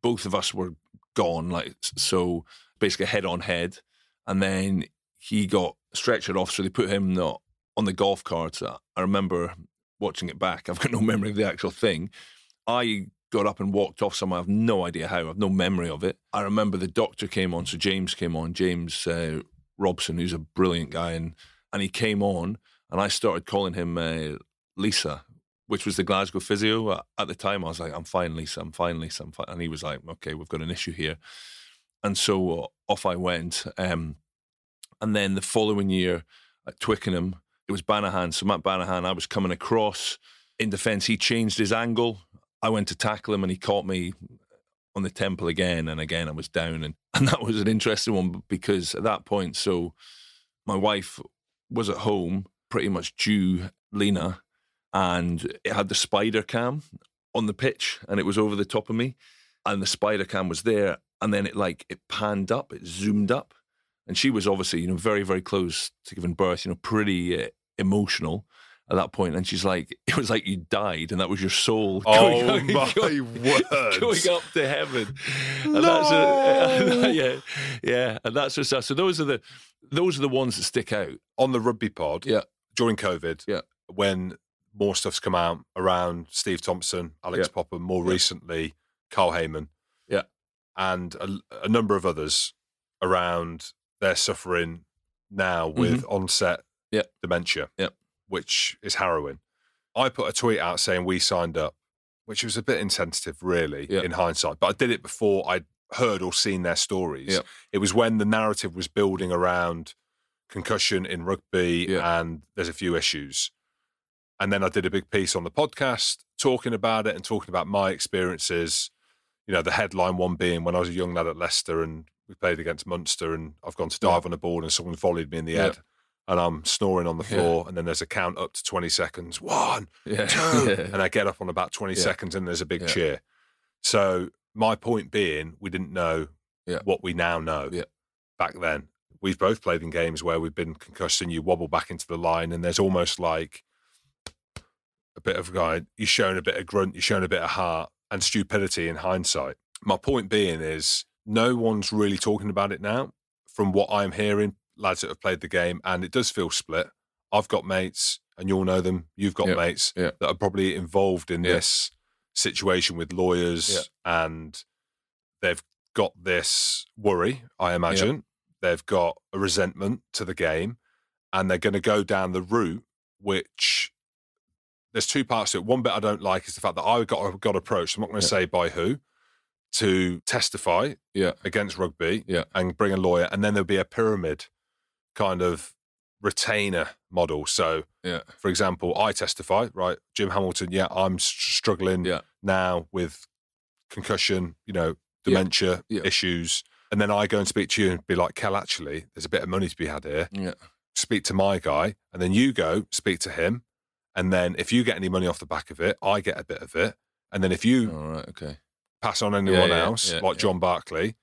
Both of us were gone, like so, basically head on head. And then he got stretchered off, so they put him not on the golf cart. I remember watching it back. I've got no memory of the actual thing. I got up and walked off somewhere. I've no idea how. I've no memory of it. I remember the doctor came on, so James came on, James uh, Robson, who's a brilliant guy, and and he came on, and I started calling him uh, Lisa, which was the Glasgow physio at the time. I was like, "I'm fine, Lisa. I'm fine, Lisa. I'm fine," and he was like, "Okay, we've got an issue here," and so uh, off I went. Um, and then the following year at Twickenham, it was Banahan. So Matt Banahan, I was coming across in defence. He changed his angle. I went to tackle him and he caught me on the temple again and again I was down and, and that was an interesting one because at that point so my wife was at home pretty much due Lena and it had the spider cam on the pitch and it was over the top of me and the spider cam was there and then it like it panned up it zoomed up and she was obviously you know very very close to giving birth you know pretty uh, emotional at that point and she's like it was like you died and that was your soul Oh going, my going, words. going up to heaven and No. that's yeah yeah and that's just so those are the those are the ones that stick out on the rugby pod Yeah. during COVID. Yeah. When more stuff's come out around Steve Thompson, Alex Yeah. Popham, more Yeah. recently Carl Hayman. Yeah. And a, a number of others around their suffering now with onset Mm-hmm. Yeah. dementia. Yeah. Which is harrowing. I put a tweet out saying we signed up, which was a bit insensitive, really, Yeah. in hindsight. But I did it before I'd heard or seen their stories. Yeah. It was when the narrative was building around concussion in rugby Yeah. and there's a few issues. And then I did a big piece on the podcast talking about it and talking about my experiences. You know, the headline one being when I was a young lad at Leicester and we played against Munster and I've gone to dive on a ball and someone volleyed me in the head and I'm snoring on the floor, and then there's a count up to 20 seconds. One, Yeah. two, Yeah. and I get up on about 20 Yeah. seconds, and there's a big Yeah. cheer. So my point being, we didn't know Yeah. what we now know Yeah. back then. We've both played in games where we've been concussed and you wobble back into the line, and there's almost like a bit of guy, you're showing a bit of grunt, you're showing a bit of heart and stupidity in hindsight. My point being is no one's really talking about it now. From what I'm hearing, lads that have played the game, and it does feel split. I've got mates, and you'll know them. You've got Yeah. mates Yeah. that are probably involved in Yeah. this situation with lawyers, and they've got this worry. I imagine they've got a resentment to the game, and they're going to go down the route which there's two parts to it. One bit I don't like is the fact that I got got approached. I'm not going to say by who to testify Yeah. against rugby Yeah. and bring a lawyer, and then there'll be a pyramid kind of retainer model. So, Yeah. for example, I testify, right? Jim Hamilton, yeah, I'm struggling Yeah. now with concussion, you know, dementia Yeah. issues. And then I go and speak to you and be like, Kel, actually, there's a bit of money to be had here Yeah. speak to my guy, and then you go speak to him, and then if you get any money off the back of it, I get a bit of it, and then if you All right. Okay. pass on anyone else, like. John Barkley,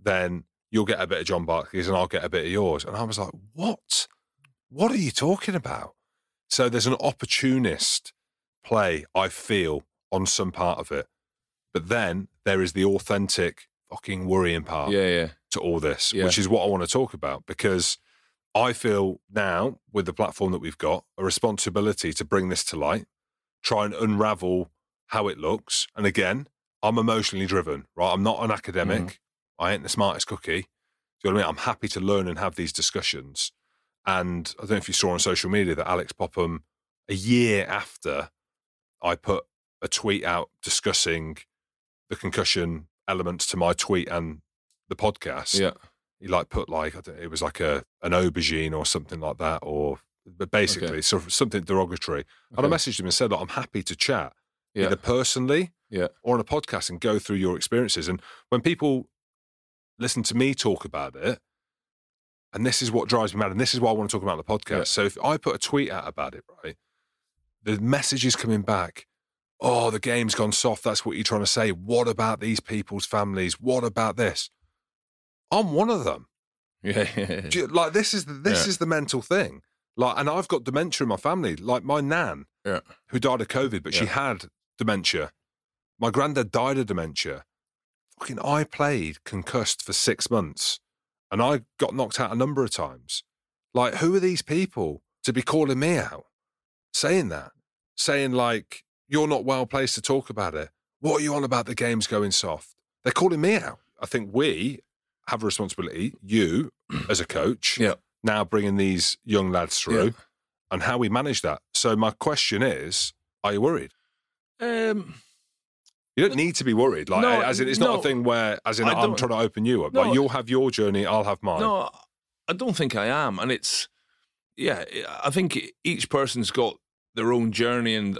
then you'll get a bit of John Barkley's, and I'll get a bit of yours. And I was like, what? What are you talking about? So there's an opportunist play I feel on some part of it, but then there is the authentic fucking worrying part Yeah. Yeah. to all this, Yeah. which is what I want to talk about because I feel now with the platform that we've got a responsibility to bring this to light, try and unravel how it looks. And again, I'm emotionally driven, right? I'm not an academic. Mm-hmm. I ain't the smartest cookie. Do you know what I mean? I'm happy to learn and have these discussions. And I don't know if you saw on social media that Alex Popham, a year after I put a tweet out discussing the concussion elements to my tweet and the podcast, Yeah. he like put like I don't, it was like a an aubergine or something like that, or but basically Okay. sort of something derogatory. And I messaged him and said, "Look, I'm happy to chat Yeah. either personally Yeah. or on a podcast and go through your experiences." And when people listen to me talk about it, and this is what drives me mad, and this is why I want to talk about the podcast. Yeah. So if I put a tweet out about it, right, the message is coming back. Oh, the game's gone soft. That's what you're trying to say. What about these people's families? What about this? I'm one of them. Yeah. You- like this is the, this Yeah. is the mental thing. Like, and I've got dementia in my family. Like my nan, Yeah. who died of COVID, but she had dementia. My granddad died of dementia. Fucking, I played concussed for six months, and I got knocked out a number of times. Like, who are these people to be calling me out, saying that, saying like you're not well placed to talk about it? What are you on about? The game's going soft. They're calling me out. I think we have a responsibility. You, as a coach, Yeah. now bringing these young lads through Yeah. and how we manage that. So my question is, are you worried? Um. You don't need to be worried. Like, No, as in, it's not no. a thing where, as in, I I'm trying to open you up. No, like, you'll have your journey, I'll have mine. No, I don't think I am, and it's yeah. I think each person's got their own journey and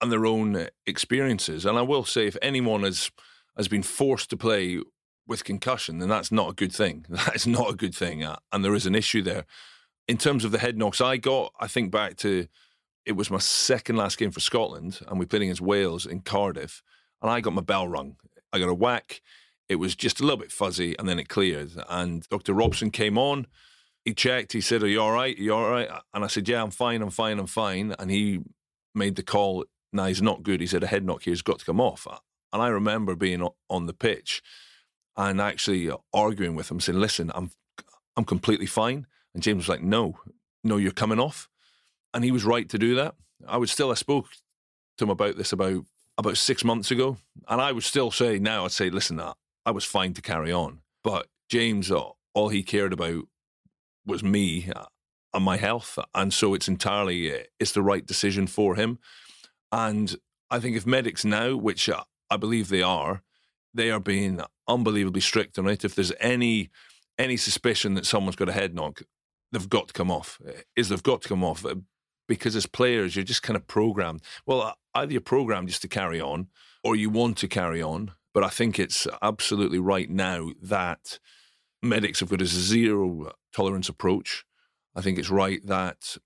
and their own experiences. And I will say, if anyone has has been forced to play with concussion, then that's not a good thing. That is not a good thing, uh, and there is an issue there. In terms of the head knocks I got, I think back to it was my second last game for Scotland, and we played against Wales in Cardiff, and I got my bell rung. I got a whack. It was just a little bit fuzzy, and then it cleared. And Dr. Robson came on. He checked. He said, "Are you all right? Are you all right?" And I said, "Yeah, I'm fine. I'm fine. I'm fine." And he made the call. Now he's not good. He said a head knock here's got to come off. And I remember being on the pitch and actually uh, arguing with him, saying, "Listen, I'm I'm completely fine." And James was like, "No, no, you're coming off." And he was right to do that. I would still. I spoke to him about this about about six months ago, and I would still say now. I'd say, "Listen, I, I was fine to carry on." But James, uh, all he cared about was me uh, and my health, and so it's entirely uh, it's the right decision for him. And I think if medics now, which I believe they are, they are being unbelievably strict on it. If there's any any suspicion that someone's got a head knock, they've got to come off. Is they've got to come off because as players, you're just kind of programmed. Well, uh, either you're programmed just to carry on, or you want to carry on. But I think it's absolutely right now that medics have got a zero tolerance approach. I think it's right that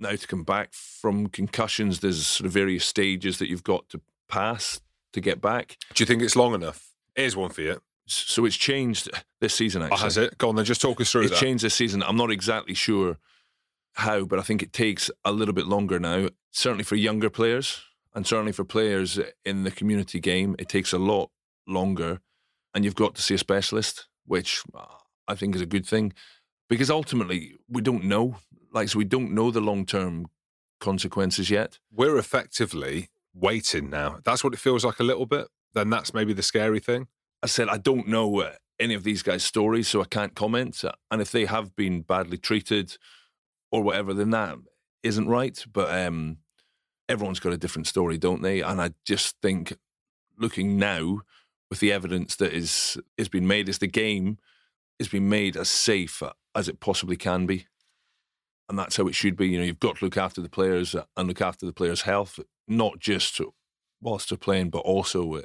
now to come back from concussions, there's sort of various stages that you've got to pass to get back. Do you think it's long enough? Here's one for you. So it's changed this season. Actually, Oh, has it? Go on then, just talk us through it's that. changed this season. I'm not exactly sure how, but I think it takes a little bit longer now. Certainly for younger players, and certainly for players in the community game, it takes a lot longer, and you've got to see a specialist, which uh, I think is a good thing, because ultimately we don't know. Like, so we don't know the long term consequences yet. We're effectively waiting now. That's what it feels like a little bit. Then that's maybe the scary thing. I said I don't know uh, any of these guys' stories, so I can't comment. And if they have been badly treated or whatever, then that isn't right. But um, everyone's got a different story, don't they? And I just think, looking now with the evidence that is is being made, is the game is being made as safe as it possibly can be. And that's how it should be. You know, you've got to look after the players and look after the players' health, not just whilst they're playing, but also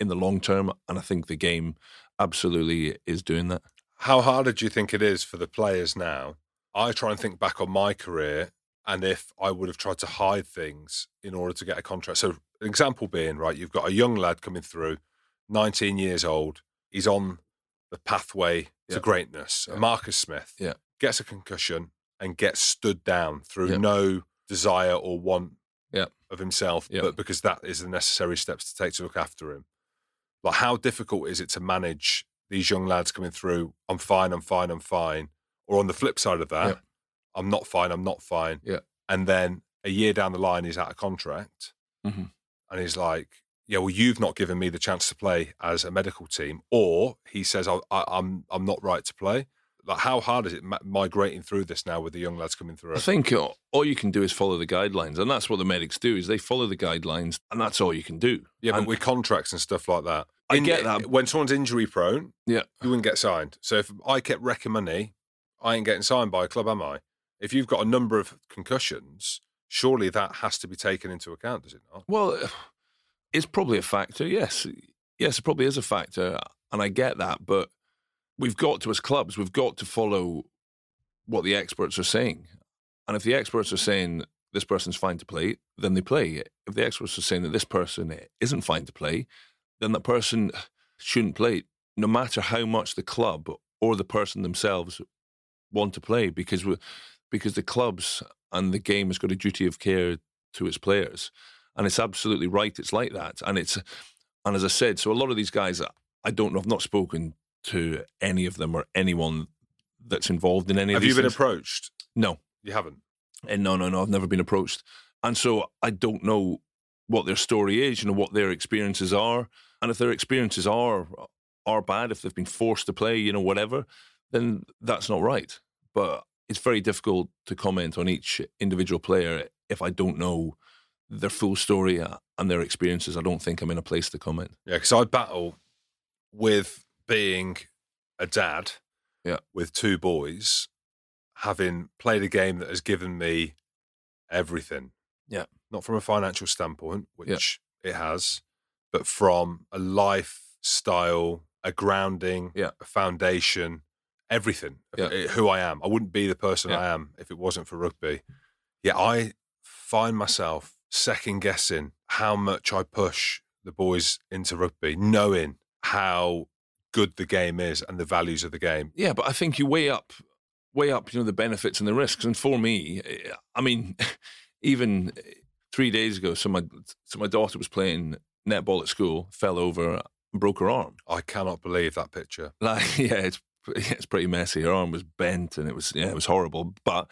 in the long term. And I think the game absolutely is doing that. How hard do you think it is for the players now? I try and think back on my career and if I would have tried to hide things in order to get a contract. So, an example being, right, you've got a young lad coming through, 19 years old. He's on the pathway to greatness. Yeah. Marcus Smith Yeah. gets a concussion and gets stood down through Yeah. no desire or want Yeah. of himself, Yeah. but because that is the necessary steps to take to look after him. Like, how difficult is it to manage these young lads coming through? I'm fine, I'm fine, I'm fine. Or on the flip side of that, Yeah. I'm not fine, I'm not fine. Yeah. And then a year down the line, he's out of contract Mhm. and he's like, yeah, well, you've not given me the chance to play as a medical team, or he says I, I, I'm I'm not right to play. Like, how hard is it migrating through this now with the young lads coming through? I think uh, all you can do is follow the guidelines, and that's what the medics do. Is they follow the guidelines, and that's all you can do. yeah, but And- with contracts and stuff like that, I get that. When someone's injury prone, Yeah. you wouldn't get signed. So if I kept wrecking money, I ain't getting signed by a club, am I? If you've got a number of concussions, surely that has to be taken into account, does it not? Well, it's probably a factor. Yes, yes, it probably is a factor, and I get that. But we've got to, as clubs, we've got to follow what the experts are saying. And if the experts are saying this person's fine to play, then they play. If the experts are saying that this person isn't fine to play, then that person shouldn't play, no matter how much the club or the person themselves want to play, because we, because the clubs and the game has got a duty of care to its players, and it's absolutely right. It's like that, and it's and as I said, so a lot of these guys, I don't know. I've not spoken to any of them or anyone that's involved in any of these. Have of you been things. approached? No, You haven't. and no, no, no, I've never been approached. And so I don't know what their story is, you know, what their experiences are. And if their experiences are are bad, if they've been forced to play, you know, whatever, then that's not right. But it's very difficult to comment on each individual player if I don't know their full story uh, and their experiences. I don't think I'm in a place to comment. Yeah, because I battle with being a dad Yeah. with two boys, having played a game that has given me everything. Yeah. Not from a financial standpoint, which it has, but from a lifestyle, a grounding, Yeah. a foundation, everything. Yeah. who I am. I wouldn't be the person Yeah. I am if it wasn't for rugby. Yeah, I find myself second guessing how much I push the boys into rugby, knowing how good the game is and the values of the game. Yeah, but I think you weigh up, weigh up, you know, the benefits and the risks. And for me, I mean, even three days ago, so my so my daughter was playing netball at school, fell over, broke her arm. I cannot believe that picture. Like, yeah, it's it's pretty messy. Her arm was bent, and it was yeah, it was horrible. But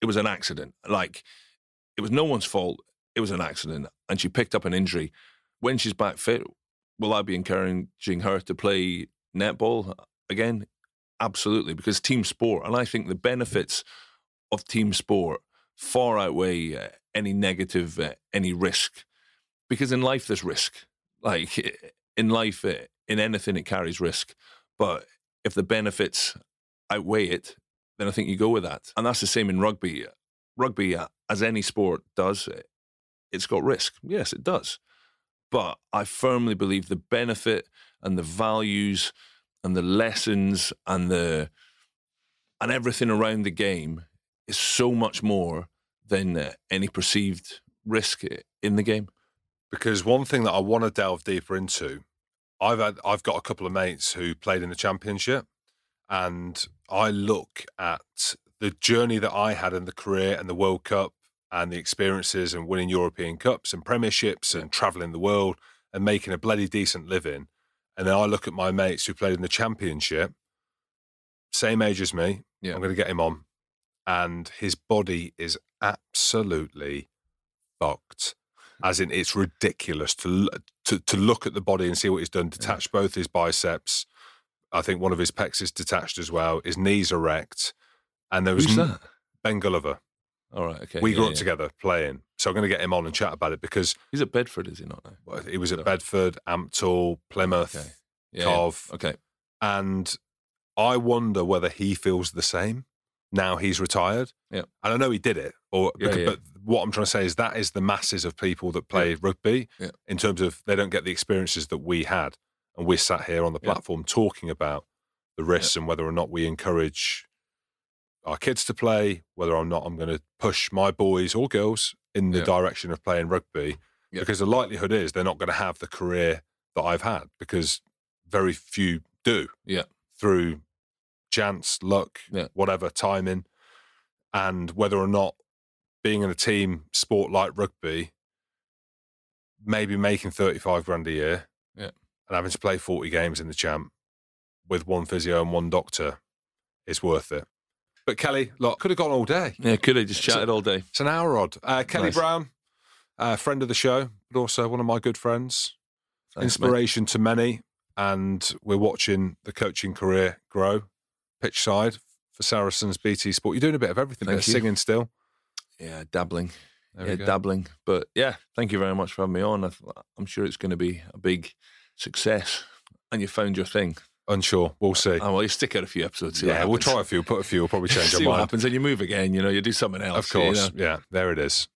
it was an accident. Like, it was no one's fault. It was an accident, and she picked up an injury. When she's back fit, will I be encouraging her to play netball again? Absolutely, because team sport, and I think the benefits of team sport far outweigh uh, any negative, uh, any risk. Because in life, there's risk. Like in life, uh, in anything, it carries risk. But if the benefits outweigh it, then I think you go with that. And that's the same in rugby. Rugby, uh, as any sport does, uh, it's got risk. Yes, it does. But I firmly believe the benefit and the values and the lessons and the and everything around the game is so much more than uh, any perceived risk in the game. because one thing that I want to delve deeper into, I've had I've got a couple of mates who played in the championship, and I look at the journey that I had in the career and the World Cup and the experiences and winning European Cups and Premierships and traveling the world and making a bloody decent living, and then I look at my mates who played in the championship, same age as me. Yeah. I'm going to get him on, and his body is absolutely fucked as in it's ridiculous to to to look at the body and see what he's done. Detach both his biceps. I think one of his pecs is detached as well. His knees erect, and there was Who's that? Ben Gulliver. All right, okay. we grew up yeah. together playing, so I'm going to get him on and chat about it because He's at Bedford, is he not well, he was at Bedford, Ampthill, Plymouth, Okay. Yeah, yeah. Okay. and I wonder whether he feels the same now he's retired. Yeah. and I know he did it, or Yeah, because, yeah. but what I'm trying to say is that is the masses of people that play rugby Yeah. in terms of they don't get the experiences that we had, and we're sat here on the platform talking about the risks and whether or not we encourage our kids to play, whether or not I'm going to push my boys or girls in the direction of playing rugby, because the likelihood is they're not going to have the career that I've had because very few do Yeah. through chance, luck, Yeah. whatever, timing, and whether or not being in a team sport like rugby, maybe making 35 grand a year Yeah. and having to play 40 games in the champ with one physio and one doctor is worth it. But Kelly, look, could have gone all day. Yeah, could have just chatted all day. It's an hour odd. Uh, Kelly Nice. Brown, uh, friend of the show, but also one of my good friends Thanks, mate. inspiration to many, and we're watching the coaching career grow. Pitch side for Saracens, BT Sport. You're doing a bit of everything. Thank Bit of singing still. Yeah, dabbling. There yeah, dabbling. But yeah, thank you very much for having me on. I'm sure it's going to be a big success. And you found your thing. Unsure. We'll uh, see. Oh, well, you stick out a few episodes. Yeah, we'll try a few. Put a few. We'll probably change see our what happens. And you move again. You know, you do something else. Of course. You know? Yeah. There it is.